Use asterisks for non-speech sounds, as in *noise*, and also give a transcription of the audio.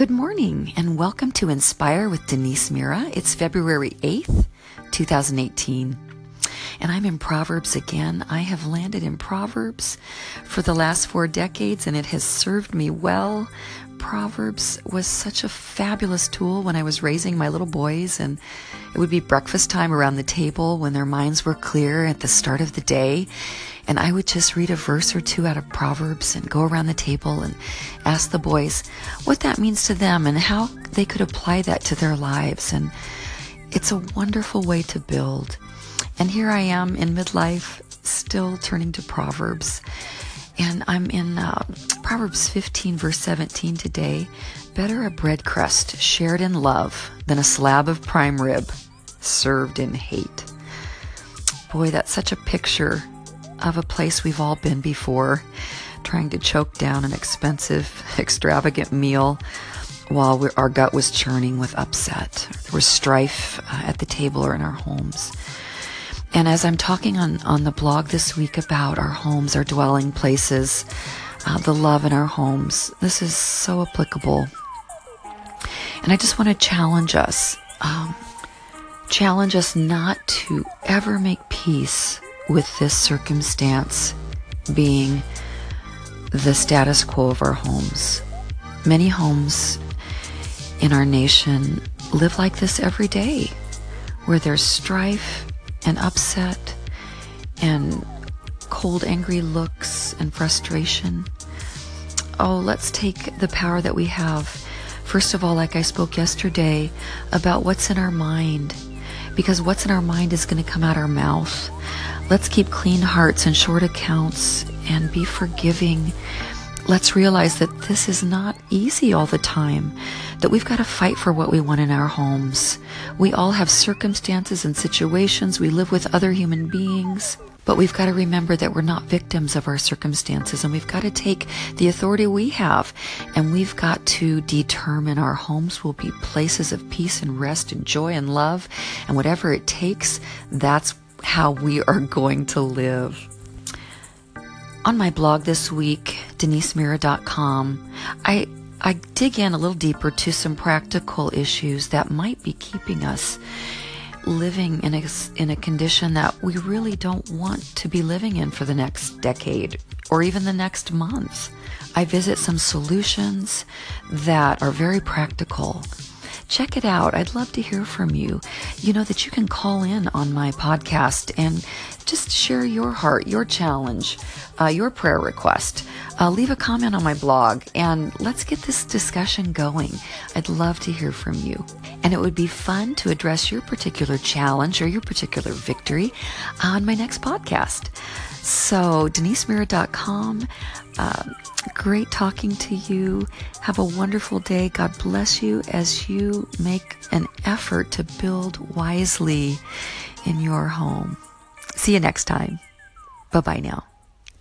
Good morning and welcome to Inspire with Denise Mira. It's February 8th, 2018. And I'm in Proverbs again. I have landed in Proverbs for the last four decades and it has served me well. Proverbs was such a fabulous tool when I was raising my little boys, and it would be breakfast time around the table when their minds were clear at the start of the day. And I would just read a verse or two out of Proverbs and go around the table and ask the boys what that means to them and how they could apply that to their lives. And it's a wonderful way to build. And here I am in midlife, still turning to Proverbs. And I'm in uh, Proverbs 15, verse 17 today. Better a bread crust shared in love than a slab of prime rib served in hate. Boy, that's such a picture of a place we've all been before, trying to choke down an expensive, *laughs* extravagant meal while our gut was churning with upset. There was strife uh, at the table or in our homes. And as I'm talking on, on the blog this week about our homes, our dwelling places, uh, the love in our homes, this is so applicable. And I just want to challenge us, um, challenge us not to ever make peace with this circumstance being the status quo of our homes. Many homes in our nation live like this every day, where there's strife and upset and cold, angry looks and frustration. Oh, let's take the power that we have. First of all, like I spoke yesterday, about what's in our mind, because what's in our mind is going to come out our mouth. Let's keep clean hearts and short accounts and be forgiving. Let's realize that this is not easy all the time, that we've got to fight for what we want in our homes. We all have circumstances and situations. We live with other human beings. But we've got to remember that we're not victims of our circumstances and we've got to take the authority we have and we've got to determine our homes will be places of peace and rest and joy and love and whatever it takes, that's how we are *laughs* going to live. On my blog this week, denisemira.com, I I dig in a little deeper to some practical issues that might be keeping us living in a, in a condition that we really don't want to be living in for the next decade or even the next month. I visit some solutions that are very practical check it out. I'd love to hear from you. You know that you can call in on my podcast and just share your heart, your challenge, uh, your prayer request. Uh, leave a comment on my blog and let's get this discussion going. I'd love to hear from you. And it would be fun to address your particular challenge or your particular victory on my next podcast. So, denisemira.com. Uh, great talking to you. Have a wonderful day. God bless you as you make an effort to build wisely in your home. See you next time. Bye bye now.